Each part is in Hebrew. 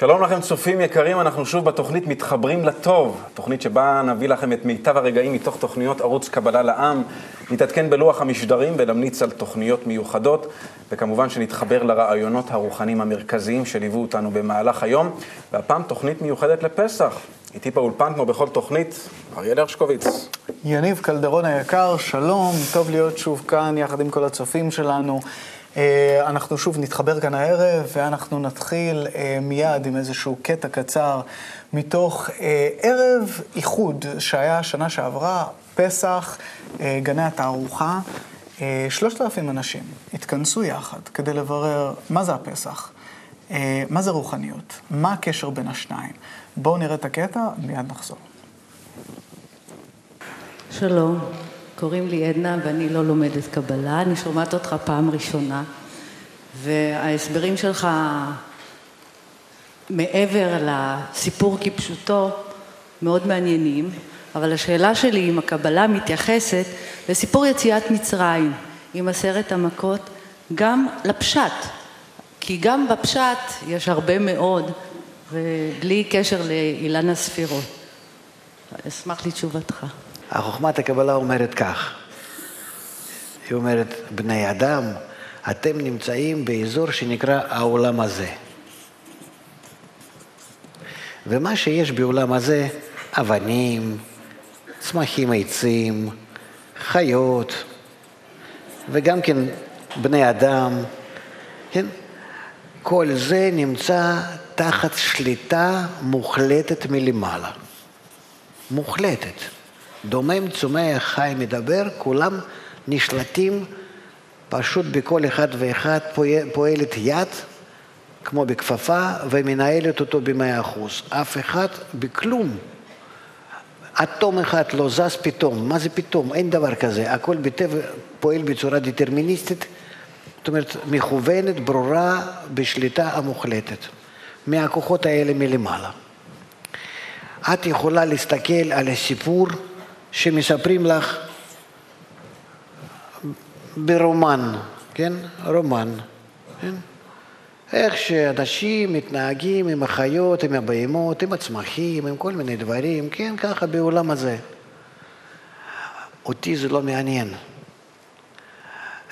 שלום לכם צופים יקרים, אנחנו שוב בתוכנית מתחברים לטוב, תוכנית שבה נביא לכם את מיטב הרגעים מתוך תוכניות ערוץ קבלה לעם, נתעדכן בלוח המשדרים ונמליץ על תוכניות מיוחדות, וכמובן שנתחבר לרעיונות הרוחניים המרכזיים שליוו אותנו במהלך היום, והפעם תוכנית מיוחדת לפסח. איתי באולפן, כמו בכל תוכנית, אריאל הרשקוביץ. יניב קלדרון היקר, שלום, טוב להיות שוב כאן יחד עם כל הצופים שלנו. אה, אנחנו שוב נתחבר כאן הערב, ואנחנו נתחיל אה, מיד עם איזשהו קטע קצר מתוך אה, ערב איחוד שהיה שנה שעברה, פסח, גני התערוכה. שלושת אלפים אנשים התכנסו יחד כדי לברר מה זה הפסח, מה זה רוחניות, מה הקשר בין השניים. בואו נראה את הקטע, מיד נחזור. שלום. קוראים לי עדנה ואני לא לומדת קבלה, אני שומעת אותך פעם ראשונה, וההסברים שלך מעבר לסיפור כפשוטו מאוד מעניינים, אבל השאלה שלי אם הקבלה מתייחסת לסיפור יציאת מצרים עם עשרת המכות גם לפשט, כי גם בפשט יש הרבה מאוד ובלי קשר לאילן הספירות. אשמח לתשובתך. החוכמת הקבלה אומרת כך, היא אומרת, בני אדם, אתם נמצאים באזור שנקרא העולם הזה. ומה שיש בעולם הזה, אבנים, צמחים עצים, חיות, וגם כן בני אדם, כן? כל זה נמצא תחת שליטה מוחלטת מלמעלה. מוחלטת. דומם, צומח, חי, מדבר, כולם נשלטים פשוט בכל אחד ואחד פועלת יד, כמו בכפפה, ומנהלת אותו במאה אחוז. אף אחד בכלום. אטום אחד לא זז פתאום. מה זה פתאום? אין דבר כזה. הכל בטבע פועל בצורה דטרמיניסטית, זאת אומרת, מכוונת, ברורה, בשליטה המוחלטת. מהכוחות האלה מלמעלה. את יכולה להסתכל על הסיפור שמספרים לך ברומן, כן? רומן, כן? איך שאנשים מתנהגים עם החיות, עם הבהמות, עם הצמחים, עם כל מיני דברים, כן? ככה בעולם הזה. אותי זה לא מעניין.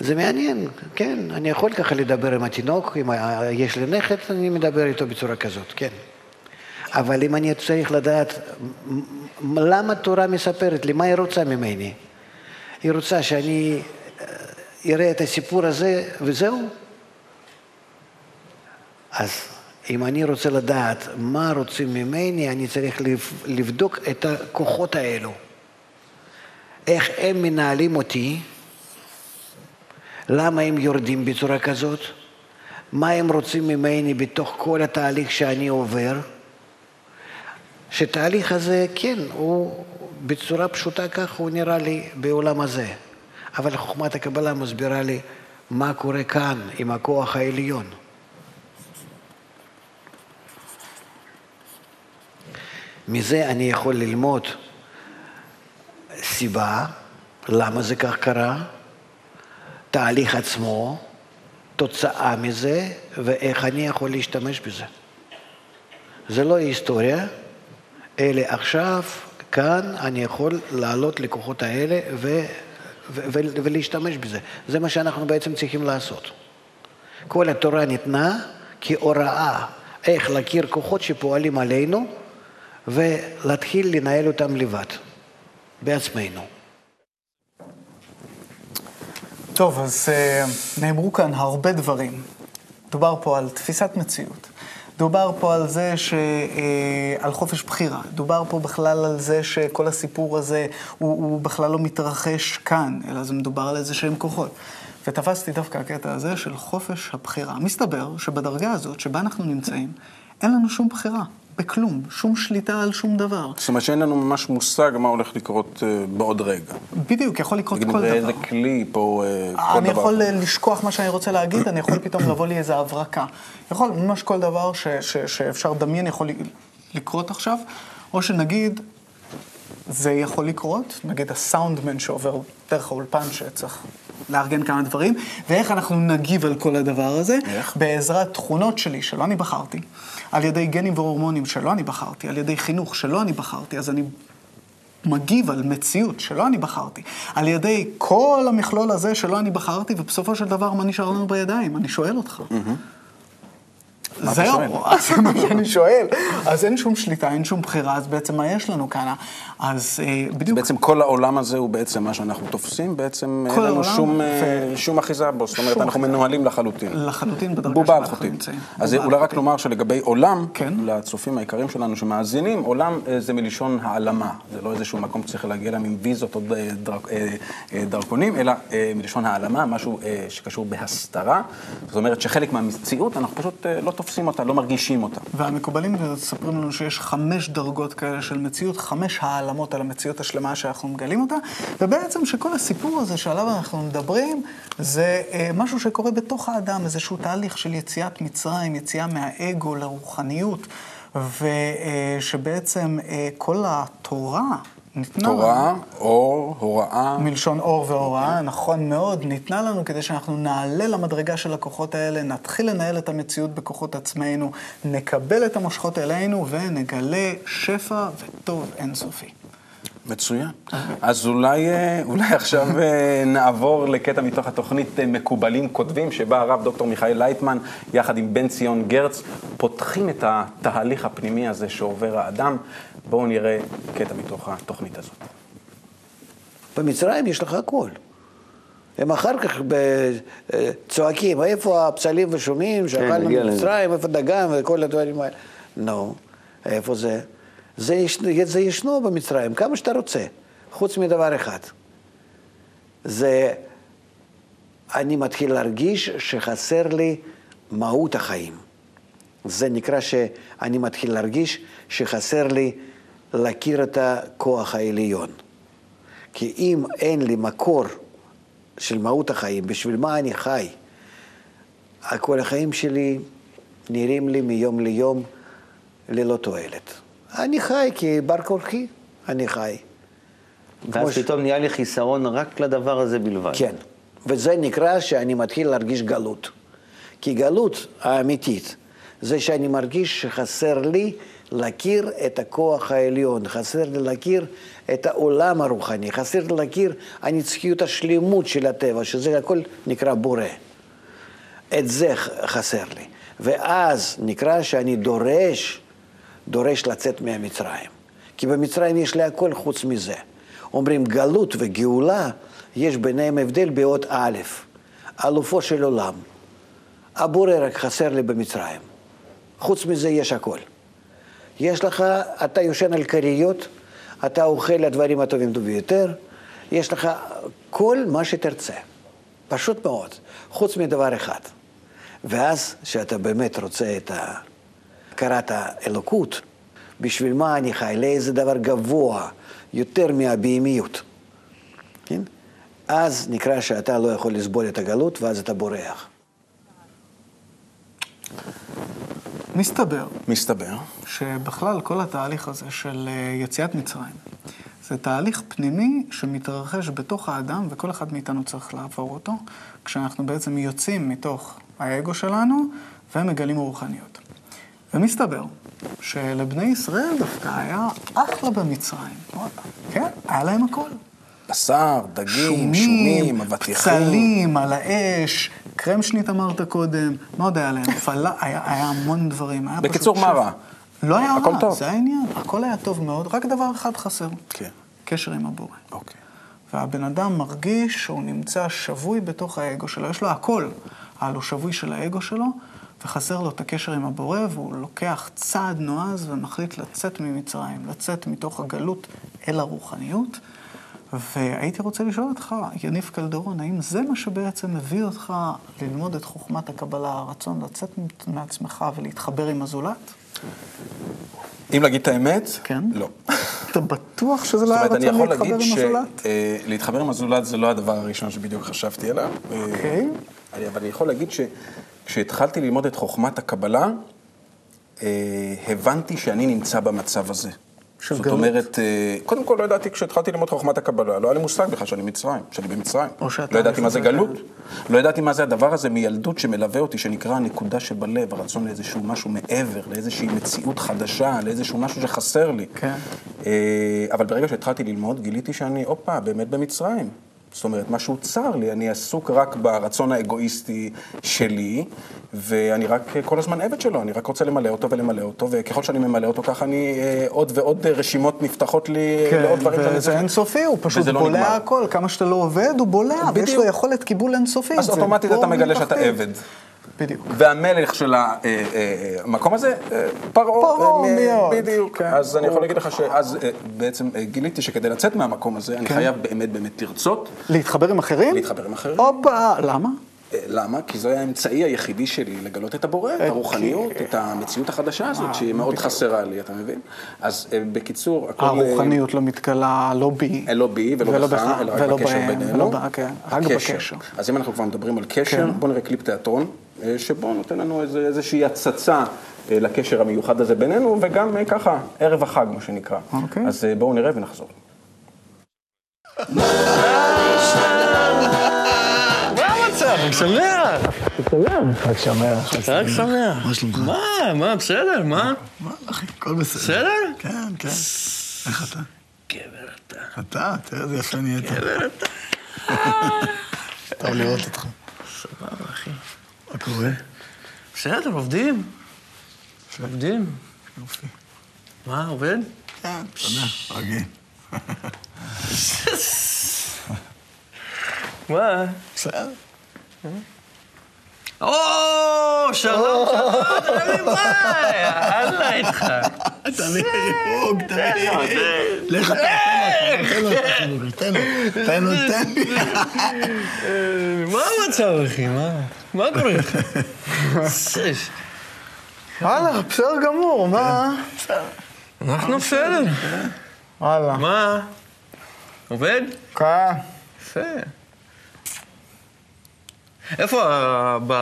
זה מעניין, כן, אני יכול ככה לדבר עם התינוק, אם יש לי נכד, אני מדבר איתו בצורה כזאת, כן. אבל אם אני צריך לדעת למה התורה מספרת לי, מה היא רוצה ממני? היא רוצה שאני אה, אראה את הסיפור הזה וזהו? אז אם אני רוצה לדעת מה רוצים ממני, אני צריך לבדוק את הכוחות האלו. איך הם מנהלים אותי, למה הם יורדים בצורה כזאת, מה הם רוצים ממני בתוך כל התהליך שאני עובר. שתהליך הזה, כן, הוא בצורה פשוטה ככה הוא נראה לי בעולם הזה. אבל חוכמת הקבלה מסבירה לי מה קורה כאן עם הכוח העליון. מזה אני יכול ללמוד סיבה, למה זה כך קרה, תהליך עצמו, תוצאה מזה, ואיך אני יכול להשתמש בזה. זה לא היסטוריה, אלא עכשיו, כאן, אני יכול לעלות לכוחות האלה ו, ו, ו, ולהשתמש בזה. זה מה שאנחנו בעצם צריכים לעשות. כל התורה ניתנה כהוראה איך להכיר כוחות שפועלים עלינו ולהתחיל לנהל אותם לבד, בעצמנו. טוב, אז uh, נאמרו כאן הרבה דברים. דובר פה על תפיסת מציאות. דובר פה על זה ש... אה, על חופש בחירה. דובר פה בכלל על זה שכל הסיפור הזה הוא, הוא בכלל לא מתרחש כאן, אלא זה מדובר על איזה שהם כוחות. ותפסתי דווקא הקטע הזה של חופש הבחירה. מסתבר שבדרגה הזאת, שבה אנחנו נמצאים, אין לנו שום בחירה. בכלום, שום שליטה על שום דבר. זאת אומרת שאין לנו ממש מושג מה הולך לקרות uh, בעוד רגע. בדיוק, יכול לקרות כל דבר. איזה כלי פה, uh, כל דבר. אני יכול אחר. לשכוח מה שאני רוצה להגיד, אני יכול פתאום לבוא לי איזה הברקה. יכול, ממש כל דבר ש, ש, שאפשר לדמיין יכול לקרות עכשיו, או שנגיד, זה יכול לקרות, נגיד הסאונדמן שעובר דרך האולפן שצריך לארגן כמה דברים, ואיך אנחנו נגיב על כל הדבר הזה. איך? בעזרת תכונות שלי שלא אני בחרתי, על ידי גנים והורמונים שלא אני בחרתי, על ידי חינוך שלא אני בחרתי, אז אני מגיב על מציאות שלא אני בחרתי, על ידי כל המכלול הזה שלא אני בחרתי, ובסופו של דבר מה נשאר לנו בידיים? אני שואל אותך. מה אתה שואל? זהו, אז זה מה שאני שואל. אז אין שום שליטה, אין שום בחירה, אז בעצם מה יש לנו כאן? אז אה, בדיוק... בעצם כל העולם הזה הוא בעצם מה שאנחנו תופסים, בעצם אין לנו שום, אה, שום אחיזה בו, זאת אומרת, אנחנו. מנוהלים לחלוטין. לחלוטין בדרגה בובה שבה על אנחנו חוטים. נמצאים. אז בובה אולי על רק. נאמר שלגבי עולם, כן. לצופים היקרים שלנו שמאזינים, עולם אה, זה מלשון העלמה. זה לא איזשהו מקום שצריך להגיע אליו עם ויזות או דרכונים, אלא מלשון העלמה, משהו שקשור בהסתרה. זאת אומרת שחלק מהמציאות, אנחנו פשוט לא תופסים אותה, לא מרגישים אותה. והמקובלים מספרים לנו שיש חמש דרגות כאלה של מציאות, חמש העלמות על המציאות השלמה שאנחנו מגלים אותה, ובעצם שכל הסיפור הזה שעליו אנחנו מדברים, זה אה, משהו שקורה בתוך האדם, איזשהו תהליך של יציאת מצרים, יציאה מהאגו לרוחניות, ושבעצם אה, כל התורה ניתנה לנו. תורה, אור, הוראה. מלשון אור והוראה, נכון מאוד, ניתנה לנו כדי שאנחנו נעלה למדרגה של הכוחות האלה, נתחיל לנהל את המציאות בכוחות עצמנו, נקבל את המושכות אלינו ונגלה שפע וטוב אינסופי. מצוין. אז אולי, אה, אולי עכשיו אה, נעבור לקטע מתוך התוכנית אה, מקובלים כותבים, שבה הרב דוקטור מיכאל לייטמן, יחד עם בן ציון גרץ, פותחים את התהליך הפנימי הזה שעובר האדם. בואו נראה קטע מתוך התוכנית הזאת. במצרים יש לך הכל. הם אחר כך אה, צועקים, איפה הפסלים ושומים שאכלנו לזה. במצרים, איפה דגן וכל הדברים האלה. נו, איפה זה? זה, יש, זה ישנו במצרים, כמה שאתה רוצה, חוץ מדבר אחד. זה, אני מתחיל להרגיש שחסר לי מהות החיים. זה נקרא שאני מתחיל להרגיש שחסר לי להכיר את הכוח העליון. כי אם אין לי מקור של מהות החיים, בשביל מה אני חי? כל החיים שלי נראים לי מיום ליום ללא תועלת. אני חי כי בר כורחי, אני חי. ואז ש- פתאום נהיה לי חיסרון רק לדבר הזה בלבד. כן, וזה נקרא שאני מתחיל להרגיש גלות. כי גלות האמיתית זה שאני מרגיש שחסר לי להכיר את הכוח העליון, חסר לי להכיר את העולם הרוחני, חסר לי להכיר הנצחיות השלמות של הטבע, שזה הכל נקרא בורא. את זה חסר לי. ואז נקרא שאני דורש, דורש לצאת מהמצרים. כי במצרים יש לי הכל חוץ מזה. אומרים גלות וגאולה, יש ביניהם הבדל באות א', אלופו של עולם. הבורא רק חסר לי במצרים. חוץ מזה יש הכל. יש לך, אתה יושן על כריות, אתה אוכל הדברים הטובים ביותר, יש לך כל מה שתרצה. פשוט מאוד, חוץ מדבר אחד. ואז, כשאתה באמת רוצה את הכרת האלוקות, בשביל מה אני חי? לאיזה דבר גבוה יותר מהבהמיות. כן? אז נקרא שאתה לא יכול לסבול את הגלות, ואז אתה בורח. מסתבר מסתבר. שבכלל כל התהליך הזה של אה, יציאת מצרים, זה תהליך פנימי שמתרחש בתוך האדם, וכל אחד מאיתנו צריך לעבור אותו, כשאנחנו בעצם יוצאים מתוך האגו שלנו ומגלים רוחניות. ומסתבר שלבני ישראל דווקא היה אחלה במצרים. כן, היה להם הכל. בשר, דגים, שומים, אבטיחים. פצלים, על האש, קרם שנית אמרת קודם, מה עוד היה להם? פלה, היה, היה המון דברים. היה בקיצור, מה. רע? לא היה רע. זה העניין. הכל היה טוב מאוד, רק דבר אחד חסר. כן, קשר עם הבורא. אוקיי. והבן אדם מרגיש שהוא נמצא שבוי בתוך האגו שלו, יש לו הכל, אבל הוא שבוי של האגו שלו, וחסר לו את הקשר עם הבורא, והוא לוקח צעד נועז ומחליט לצאת ממצרים, לצאת מתוך הגלות אל הרוחניות. והייתי רוצה לשאול אותך, יניב קלדרון, האם זה מה שבעצם מביא אותך ללמוד את חוכמת הקבלה, הרצון לצאת מעצמך ולהתחבר עם הזולת? אם להגיד את האמת, כן. לא. אתה בטוח שזה זאת לא היה אומרת, אני רצון יכול להתחבר להגיד עם הזולת? שלהתחבר עם הזולת זה לא הדבר הראשון שבדיוק חשבתי עליו. אה, אוקיי. אני- אבל אני יכול להגיד שכשהתחלתי ללמוד את חוכמת הקבלה, אה, הבנתי שאני נמצא במצב הזה. של זאת? אומרת, אה, קודם כל לא ידעתי כשהתחלתי ללמוד חוכמת הקבלה, לא היה לי מושג בכלל שאני מצרים, שאני במצרים. או שאתה לא ידעתי מה זה גלות, לא ידעתי מה זה הדבר הזה מילדות שמלווה אותי, שנקרא הנקודה שבלב, הרצון לאיזשהו משהו מעבר, לאיזושהי מציאות חדשה, לאיזשהו משהו שחסר לי. כן. אה, אבל ברגע שהתחלתי ללמוד, גיליתי שאני, הופה, באמת במצרים. זאת אומרת, משהו צר לי, אני עסוק רק ברצון האגואיסטי שלי, ואני רק אה, כל הזמן עבד שלו, אני רק רוצה למלא אותו ולמלא אותו, וככל שאני ממלא אותו, ככה אני, אה, עוד ועוד אה, רשימות נפתחות לי כן, לעוד דברים שאני וזה. אינסופי, הוא פשוט לא בולע נגמר. הכל, כמה שאתה לא עובד, הוא בולע, ויש בדיוק. לו יכולת קיבול אינסופית. אז אוטומטית אתה מגלה שאתה. עבד. בדיוק. והמלך של אה, המקום הזה, אה, פרעה. פרעה אה, מאוד, בדיוק. כן. אז אני יכול להגיד לך שאז אה, בעצם אה, גיליתי שכדי לצאת מהמקום הזה, אני כן. חייב באמת באמת לרצות, להתחבר עם אחרים? להתחבר עם אחרים. הופה, למה? אה, למה? כי זה היה האמצעי היחידי שלי לגלות את הבורא, את הרוחניות, את המציאות החדשה הזאת, שהיא מאוד חסרה לי, אתה מבין? אז אה, בקיצור, הכל... אה, הרוחניות לא מתגלה, לא בי. אה, לא בי ולא בך, אלא רק בקשר בינינו. כן, רק. בקשר. אז אם אנחנו כבר מדברים על קשר, כן. בואו נראה קליפ תיאטרון, אה, שבו נותן לנו איזה- איזושהי הצצה אה, לקשר המיוחד הזה בינינו, וגם אה, ככה, ערב החג, מה שנקרא. אוקיי. אז אה, בואו נראה ונחזור. חג שמח. חג שמח. חג שמח. מה שלומך? מה, מה, בסדר, מה? מה, אחי, הכל בסדר. בסדר? כן, כן. איך אתה? גבר אתה. אתה, תראה איזה יפה נהיית. גבר אתה. טוב לראות אותך. סבבה, אחי. מה קורה? בסדר, עובדים. עובדים. יופי. מה, עובד? כן, יודע, רגיל. מה? בסדר. או, שלום, שלום, תראה לי ביי, יאללה איתך. תביא חיבוק, תביא. לך, תן לו, תן לו, תן לו, תן לו, תן לי. מה המצב, אחי? מה? מה קורה לך? שש. וואלה, בסדר גמור, מה? אנחנו בסדר. וואלה. מה? עובד? כן. יפה. איפה?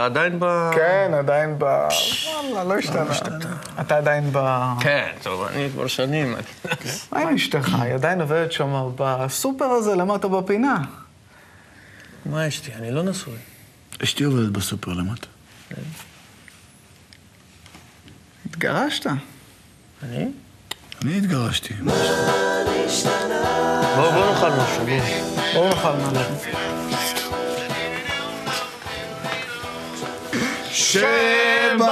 עדיין ב... כן, עדיין ב... וואלה, לא השתנה. אתה עדיין ב... כן, טוב, אני כבר שנים. מה עם אשתך? היא עדיין עובדת שם בסופר הזה למטה בפינה. מה יש לי? אני לא נשוי. אשתי עובדת בסופר למטה. התגרשת. אני? אני התגרשתי. בוא, בוא נאכל משהו, בוא. בואו נאכל משהו. שבשמיים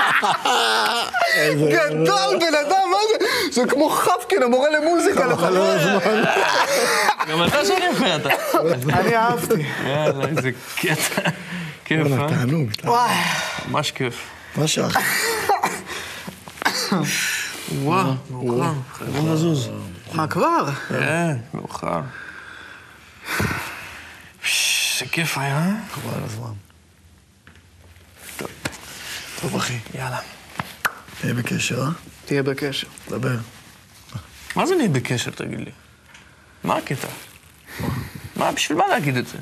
גדול, בן אדם, מה זה? זה כמו חפקין, המורה למוזיקה. לפעמים. גם אתה שואל יפה אתה. אני אהבתי. יאללה, איזה קטע. כיף, אה? תענוג. וואי. ממש כיף. מה שייך? וואו, מאוחר. חייבים לזוז. מה כבר? כן, מאוחר. איזה כיף היה, אה? חבל על הזמן. טוב, אחי. יאללה. תהיה בקשר, אה? תהיה בקשר. דבר. מה זה נהיה בקשר, תגיד לי? מה הקטע? מה, בשביל מה להגיד את זה?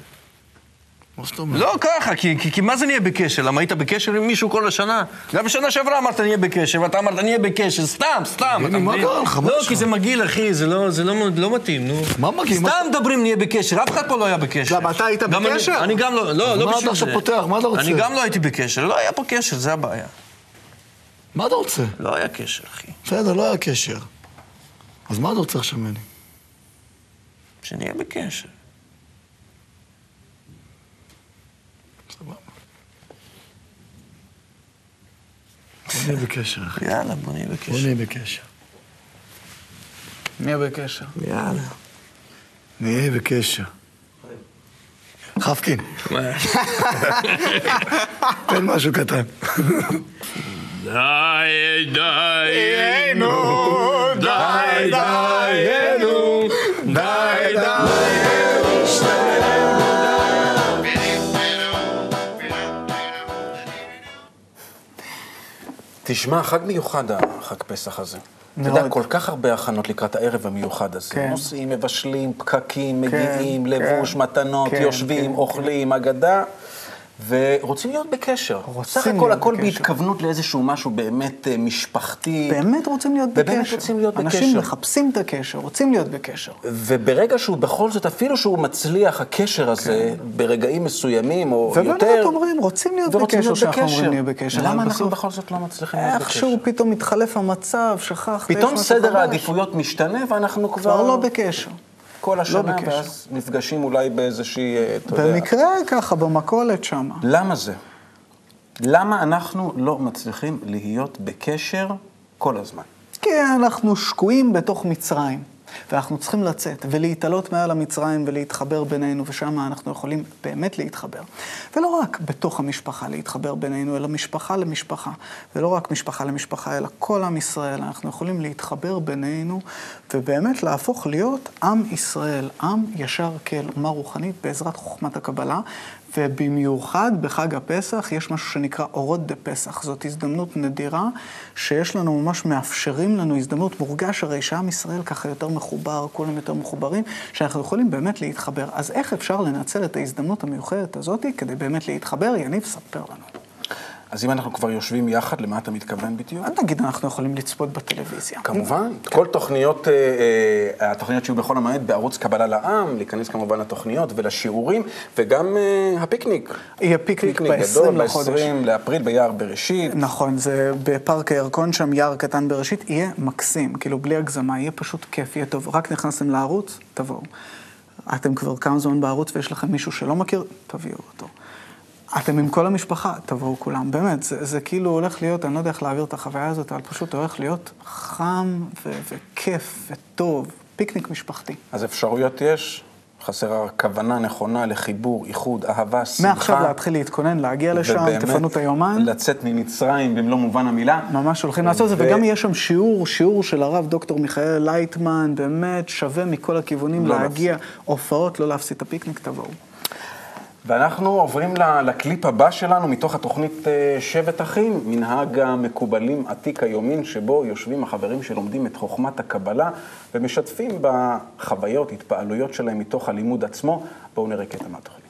מה זאת אומרת? לא ככה, כי, כי, כי מה זה נהיה בקשר? למה היית בקשר עם מישהו כל השנה? גם בשנה שעברה אמרת נהיה בקשר, ואתה אמרת נהיה בקשר, סתם, סתם, אתה מה? קרה לך? מה לא, כי? זה מגעיל, אחי, זה לא, זה לא, לא מתאים, נו. מה מגעיל? מה- סתם מדברים נהיה בקשר, אף אחד פה לא היה בקשר. למה, אתה היית גם אני- בקשר? אני גם לא, לא, לא מה בשביל אתה עכשיו זה. פותח? מה אתה רוצה? אני גם לא הייתי בקשר, לא היה פה קשר, זה הבעיה. מה אתה רוצה? לא היה קשר, אחי. בסדר, לא היה קשר. אז מה אתה רוצה עכשיו ממני? שנהיה בקשר. בוא נהיה בקשר, אחי. יאללה, בוא נהיה בוא בקשר. נהיה בקשר. נהיה בקשר. יאללה. נהיה בקשר. חפקין, תן משהו קטן. די, די, נו, די, דיינו, תשמע, חג מיוחד החג פסח הזה. אתה יודע, מאוד. כל כך הרבה הכנות לקראת הערב המיוחד הזה. כן. נוסעים, מבשלים, פקקים, כן, מגיעים, כן. לבוש, מתנות, כן, יושבים, כן, אוכלים, אגדה. ורוצים להיות בקשר. רוצים סך הכל להיות הכל בקשר. בהתכוונות לאיזשהו משהו באמת אה, משפחתי. באמת רוצים להיות בקשר. ובאמת רוצים להיות אנשים בקשר. מחפשים את הקשר, רוצים להיות בקשר. וברגע שהוא בכל זאת, אפילו שהוא מצליח, הקשר הזה, ברגעים מסוימים או ובאמת יותר... אומרים, רוצים להיות ורוצים בקשר, להיות שאנחנו בקשר. אומרים נהיה בקשר. למה אנחנו בסוף- בכל זאת לא מצליחים להיות בקשר? איכשהו פתאום מתחלף המצב, שכחת, פתאום סדר. העדיפויות משתנה ואנחנו כבר... כבר לא בקשר. כל השנה, בקשר. ואז נפגשים אולי באיזושהי, אה, אתה יודע... במקרה ככה, במכולת שם. למה זה? למה אנחנו לא מצליחים להיות בקשר כל הזמן? כי אנחנו שקועים בתוך מצרים, ואנחנו צריכים לצאת ולהתעלות מעל המצרים ולהתחבר בינינו, ושם אנחנו יכולים באמת להתחבר. ולא רק בתוך המשפחה להתחבר בינינו, אלא משפחה למשפחה. ולא רק משפחה למשפחה, אלא כל עם ישראל. אנחנו יכולים להתחבר בינינו, ובאמת להפוך להיות עם ישראל, עם ישר כאל אומה רוחנית בעזרת חוכמת הקבלה. ובמיוחד בחג הפסח יש משהו שנקרא אורות דה פסח. זאת הזדמנות נדירה שיש לנו, ממש מאפשרים לנו הזדמנות, מורגש הרי שעם ישראל ככה יותר מחובר, כולם יותר מחוברים, שאנחנו יכולים באמת להתחבר. אז איך אפשר לנצל את ההזדמנות המיוחדת הזאת כדי באמת להתחבר? יניב, ספר לנו. אז אם אנחנו כבר יושבים יחד, למה אתה מתכוון בדיוק? אל תגיד, אנחנו יכולים לצפות בטלוויזיה. כמובן, כל תוכניות, אה, אה, התוכניות שיהיו בחול המועד בערוץ קבלה לעם, להיכנס כמובן לתוכניות ולשיעורים, וגם אה, הפיקניק. יהיה פיקניק פיקניק ב-20 גדול, לחודש. ב-20 לאפריל ביער בראשית. נכון, זה בפארק הירקון שם, יער קטן בראשית, יהיה מקסים, כאילו בלי הגזמה, יהיה פשוט כיף, יהיה טוב. רק נכנסתם לערוץ, תבואו. אתם כבר כמה זמן בערוץ ויש לכם מישהו שלא מכיר, תביאו אותו. אתם עם כל המשפחה, תבואו כולם. באמת, זה, זה כאילו הולך להיות, אני לא יודע איך להעביר את החוויה הזאת, אבל פשוט הולך להיות חם ו- וכיף וטוב, פיקניק משפחתי. אז אפשרויות יש, חסרה כוונה נכונה לחיבור, איחוד, אהבה, שמחה. מעכשיו להתחיל להתכונן, להגיע לשם, תפנו את היומן. לצאת ממצרים במלוא מובן המילה. ממש הולכים לעשות את זה, ו- וגם יהיה שם שיעור, שיעור של הרב דוקטור מיכאל לייטמן, באמת שווה מכל הכיוונים לא להגיע, הופעות, לא להפסיד את הפיקניק, תבואו. ואנחנו עוברים לקליפ הבא שלנו מתוך התוכנית אה, שבט אחים, מנהג המקובלים עתיק היומין, שבו יושבים החברים שלומדים את חוכמת הקבלה ומשתפים בחוויות, התפעלויות שלהם מתוך הלימוד עצמו. בואו נראה קטע מהתוכנית.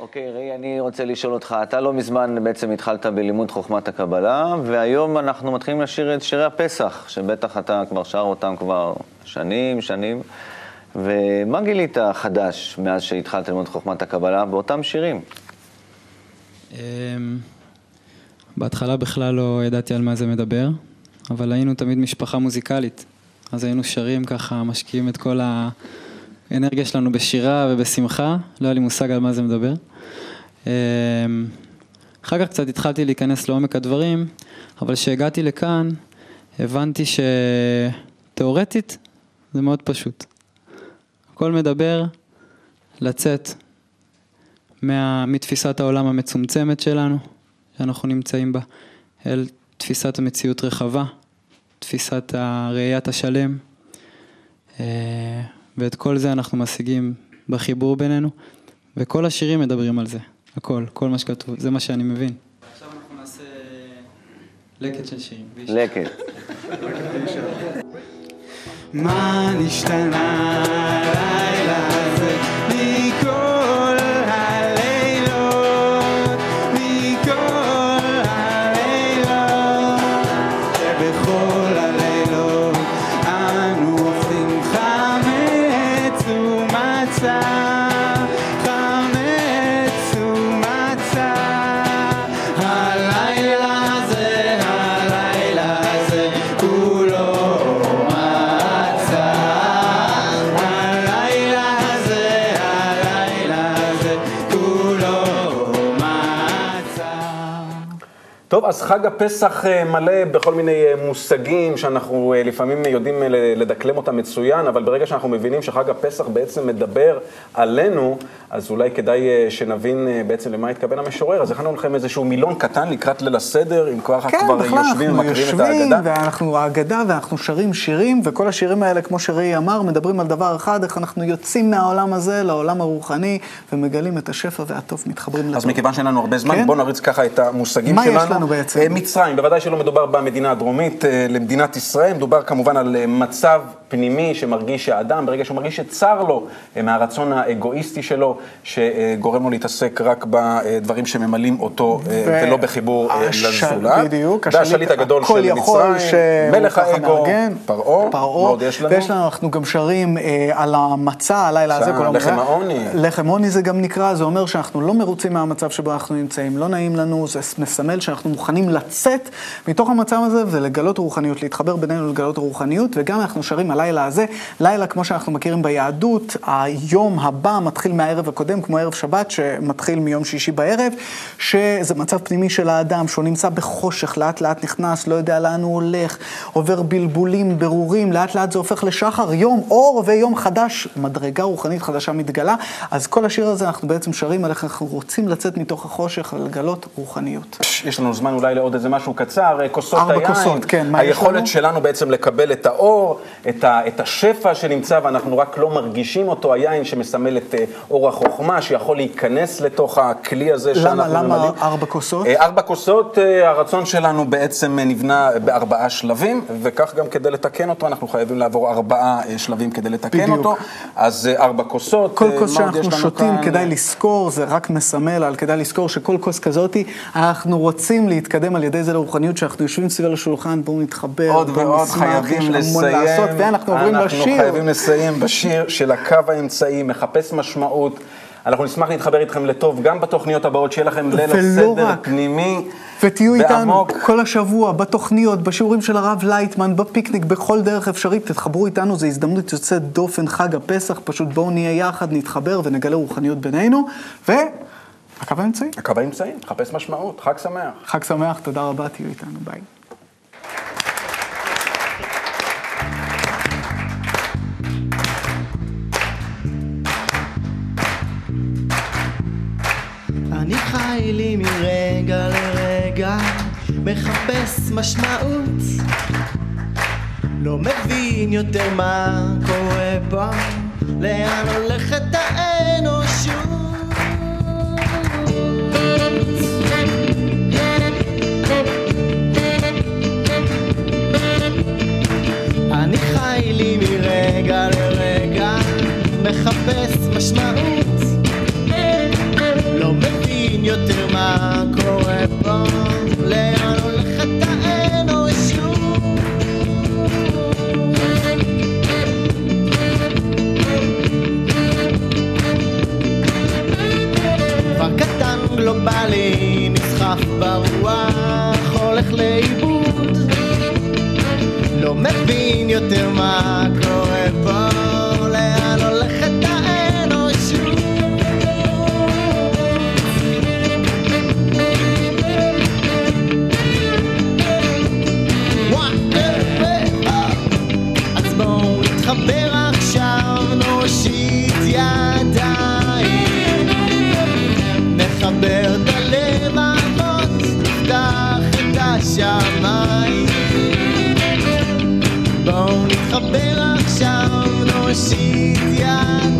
אוקיי, ראי, אני רוצה לשאול אותך, אתה לא מזמן בעצם התחלת בלימוד חוכמת הקבלה, והיום אנחנו מתחילים לשיר את שירי הפסח, שבטח אתה כבר שר אותם כבר שנים, שנים. ומה גילית חדש מאז שהתחלת ללמוד חוכמת הקבלה באותם שירים? אמ, בהתחלה בכלל לא ידעתי על מה זה מדבר, אבל היינו תמיד משפחה מוזיקלית. אז היינו שרים ככה, משקיעים את כל האנרגיה שלנו בשירה ובשמחה, לא היה לי מושג על מה זה מדבר. אמ, אחר כך קצת התחלתי להיכנס לעומק הדברים, אבל כשהגעתי לכאן, הבנתי שתאורטית זה מאוד פשוט. הכל מדבר לצאת מה, מתפיסת העולם המצומצמת שלנו, שאנחנו נמצאים בה, אל תפיסת המציאות רחבה, תפיסת ראיית השלם, אה, ואת כל זה אנחנו משיגים בחיבור בינינו, וכל השירים מדברים על זה, הכל, כל מה שכתוב, זה מה שאני מבין. עכשיו אנחנו נעשה לקט של שירים. לקט. מה נשתנה אז חג הפסח אה, מלא בכל מיני אה, מושגים שאנחנו אה, לפעמים יודעים לדקלם אותם מצוין, אבל ברגע שאנחנו מבינים שחג הפסח בעצם מדבר עלינו, אז אולי כדאי שנבין בעצם למה התכוון המשורר. אז הכנו לכם איזשהו מילון קטן לקראת ליל הסדר, אם כבר כן, כבר בכלל, יושבים ומקריאים את יושבים, ההגדה. ואנחנו האגדה, ואנחנו שרים שירים, וכל השירים האלה, כמו שראי אמר, מדברים על דבר אחד, איך אנחנו יוצאים מהעולם הזה לעולם הרוחני, ומגלים את השפע והטוב, מתחברים לטוב. אז מכיוון שאין לנו הרבה זמן, כן. בואו נריץ ככה את המושגים שלנו. בעצם? אה, מצרים, בוודאי שלא מדובר במדינה הדרומית אה, למדינת ישראל, מדובר כמובן על אה, מצב פנימי שמרגיש שהאדם, ברגע שהוא מרגיש שצר לו אה, מהרצון האגואיסטי שלו, שגורם לו להתעסק רק בדברים שממלאים אותו אה, ו- ולא בחיבור אה, הש- לזולת. בדיוק, והשליט הגדול הכל של מצרים, שהוא מלך האגו. פרעה, עוד יש לנו? ויש לנו, אנחנו גם שרים אה, על המצע, הלילה הזה. כל לחם. העוני. לחם עוני זה גם נקרא, זה אומר שאנחנו לא מרוצים מהמצב שבו אנחנו נמצאים, לא נעים לנו, זה מסמל שאנחנו מוכנים לצאת מתוך המצב הזה ולגלות רוחניות, להתחבר בינינו לגלות רוחניות, וגם אנחנו שרים הלילה הזה, לילה כמו שאנחנו מכירים ביהדות, היום הבא מתחיל מהערב הקודם, כמו ערב שבת שמתחיל מיום שישי בערב, שזה מצב פנימי של האדם, שהוא נמצא בחושך, לאט לאט נכנס, לא יודע לאן הוא הולך, עובר בלבולים, ברורים, לאט לאט זה הופך לשחר, יום אור ויום חדש, מדרגה רוחנית חדשה מתגלה. אז כל השיר הזה אנחנו בעצם שרים על איך אנחנו רוצים לצאת מתוך החושך ולגלות רוחניות. יש לנו זמן אולי לעוד איזה משהו קצר, אה, כוסות ארבע היין. כוסות, כן, היכולת לנו? שלנו בעצם לקבל את האור, את, ה, את השפע שנמצא, ואנחנו רק לא מרגישים אותו, היין שמסמל את אה, אור החוכמה, שיכול להיכנס לתוך הכלי הזה למה, שאנחנו למה ממלאים. ארבע כוסות? אה, ארבע כוסות, אה, הרצון שלנו בעצם נבנה בארבעה שלבים, וכך גם כדי לתקן אותו, אנחנו חייבים לעבור ארבעה שלבים כדי לתקן בדיוק. אותו. אז ארבע כוסות. כל כוס שאנחנו שותים, כאן? כדאי לזכור, זה רק מסמל על כדאי לזכור שכל כוס כזאתי, אנחנו רוצים להתקדם על ידי זה לרוחניות, שאנחנו יושבים סביב השולחן, בואו נתחבר, עוד בואו ועוד נשמח, חייבים לסיים. לעשות, ואנחנו עוברים לשיר. אנחנו חייבים לסיים בשיר של הקו האמצעי, מחפש משמעות. אנחנו נשמח להתחבר איתכם לטוב גם בתוכניות הבאות, שיהיה לכם ליל הסדר רק. פנימי ותהיו איתנו. כל השבוע, בתוכניות, בשיעורים של הרב לייטמן, בפיקניק, בכל דרך אפשרית, תתחברו איתנו, זו הזדמנות יוצאת דופן, חג הפסח, פשוט בואו נהיה יחד, נתחבר ונגלה רוחניות בינינו, והקו האמצעי. הקו האמצעי, מחפש משמעות, חג שמח. חג שמח, תודה רבה, תהיו איתנו, ביי. מחפש משמעות. לא מבין יותר מה קורה פה, לאן הולכת האנושות. אני חי לי מרגע לרגע, מחפש משמעות. השמיים. בואו נתחבר עכשיו, נושיט ידיים.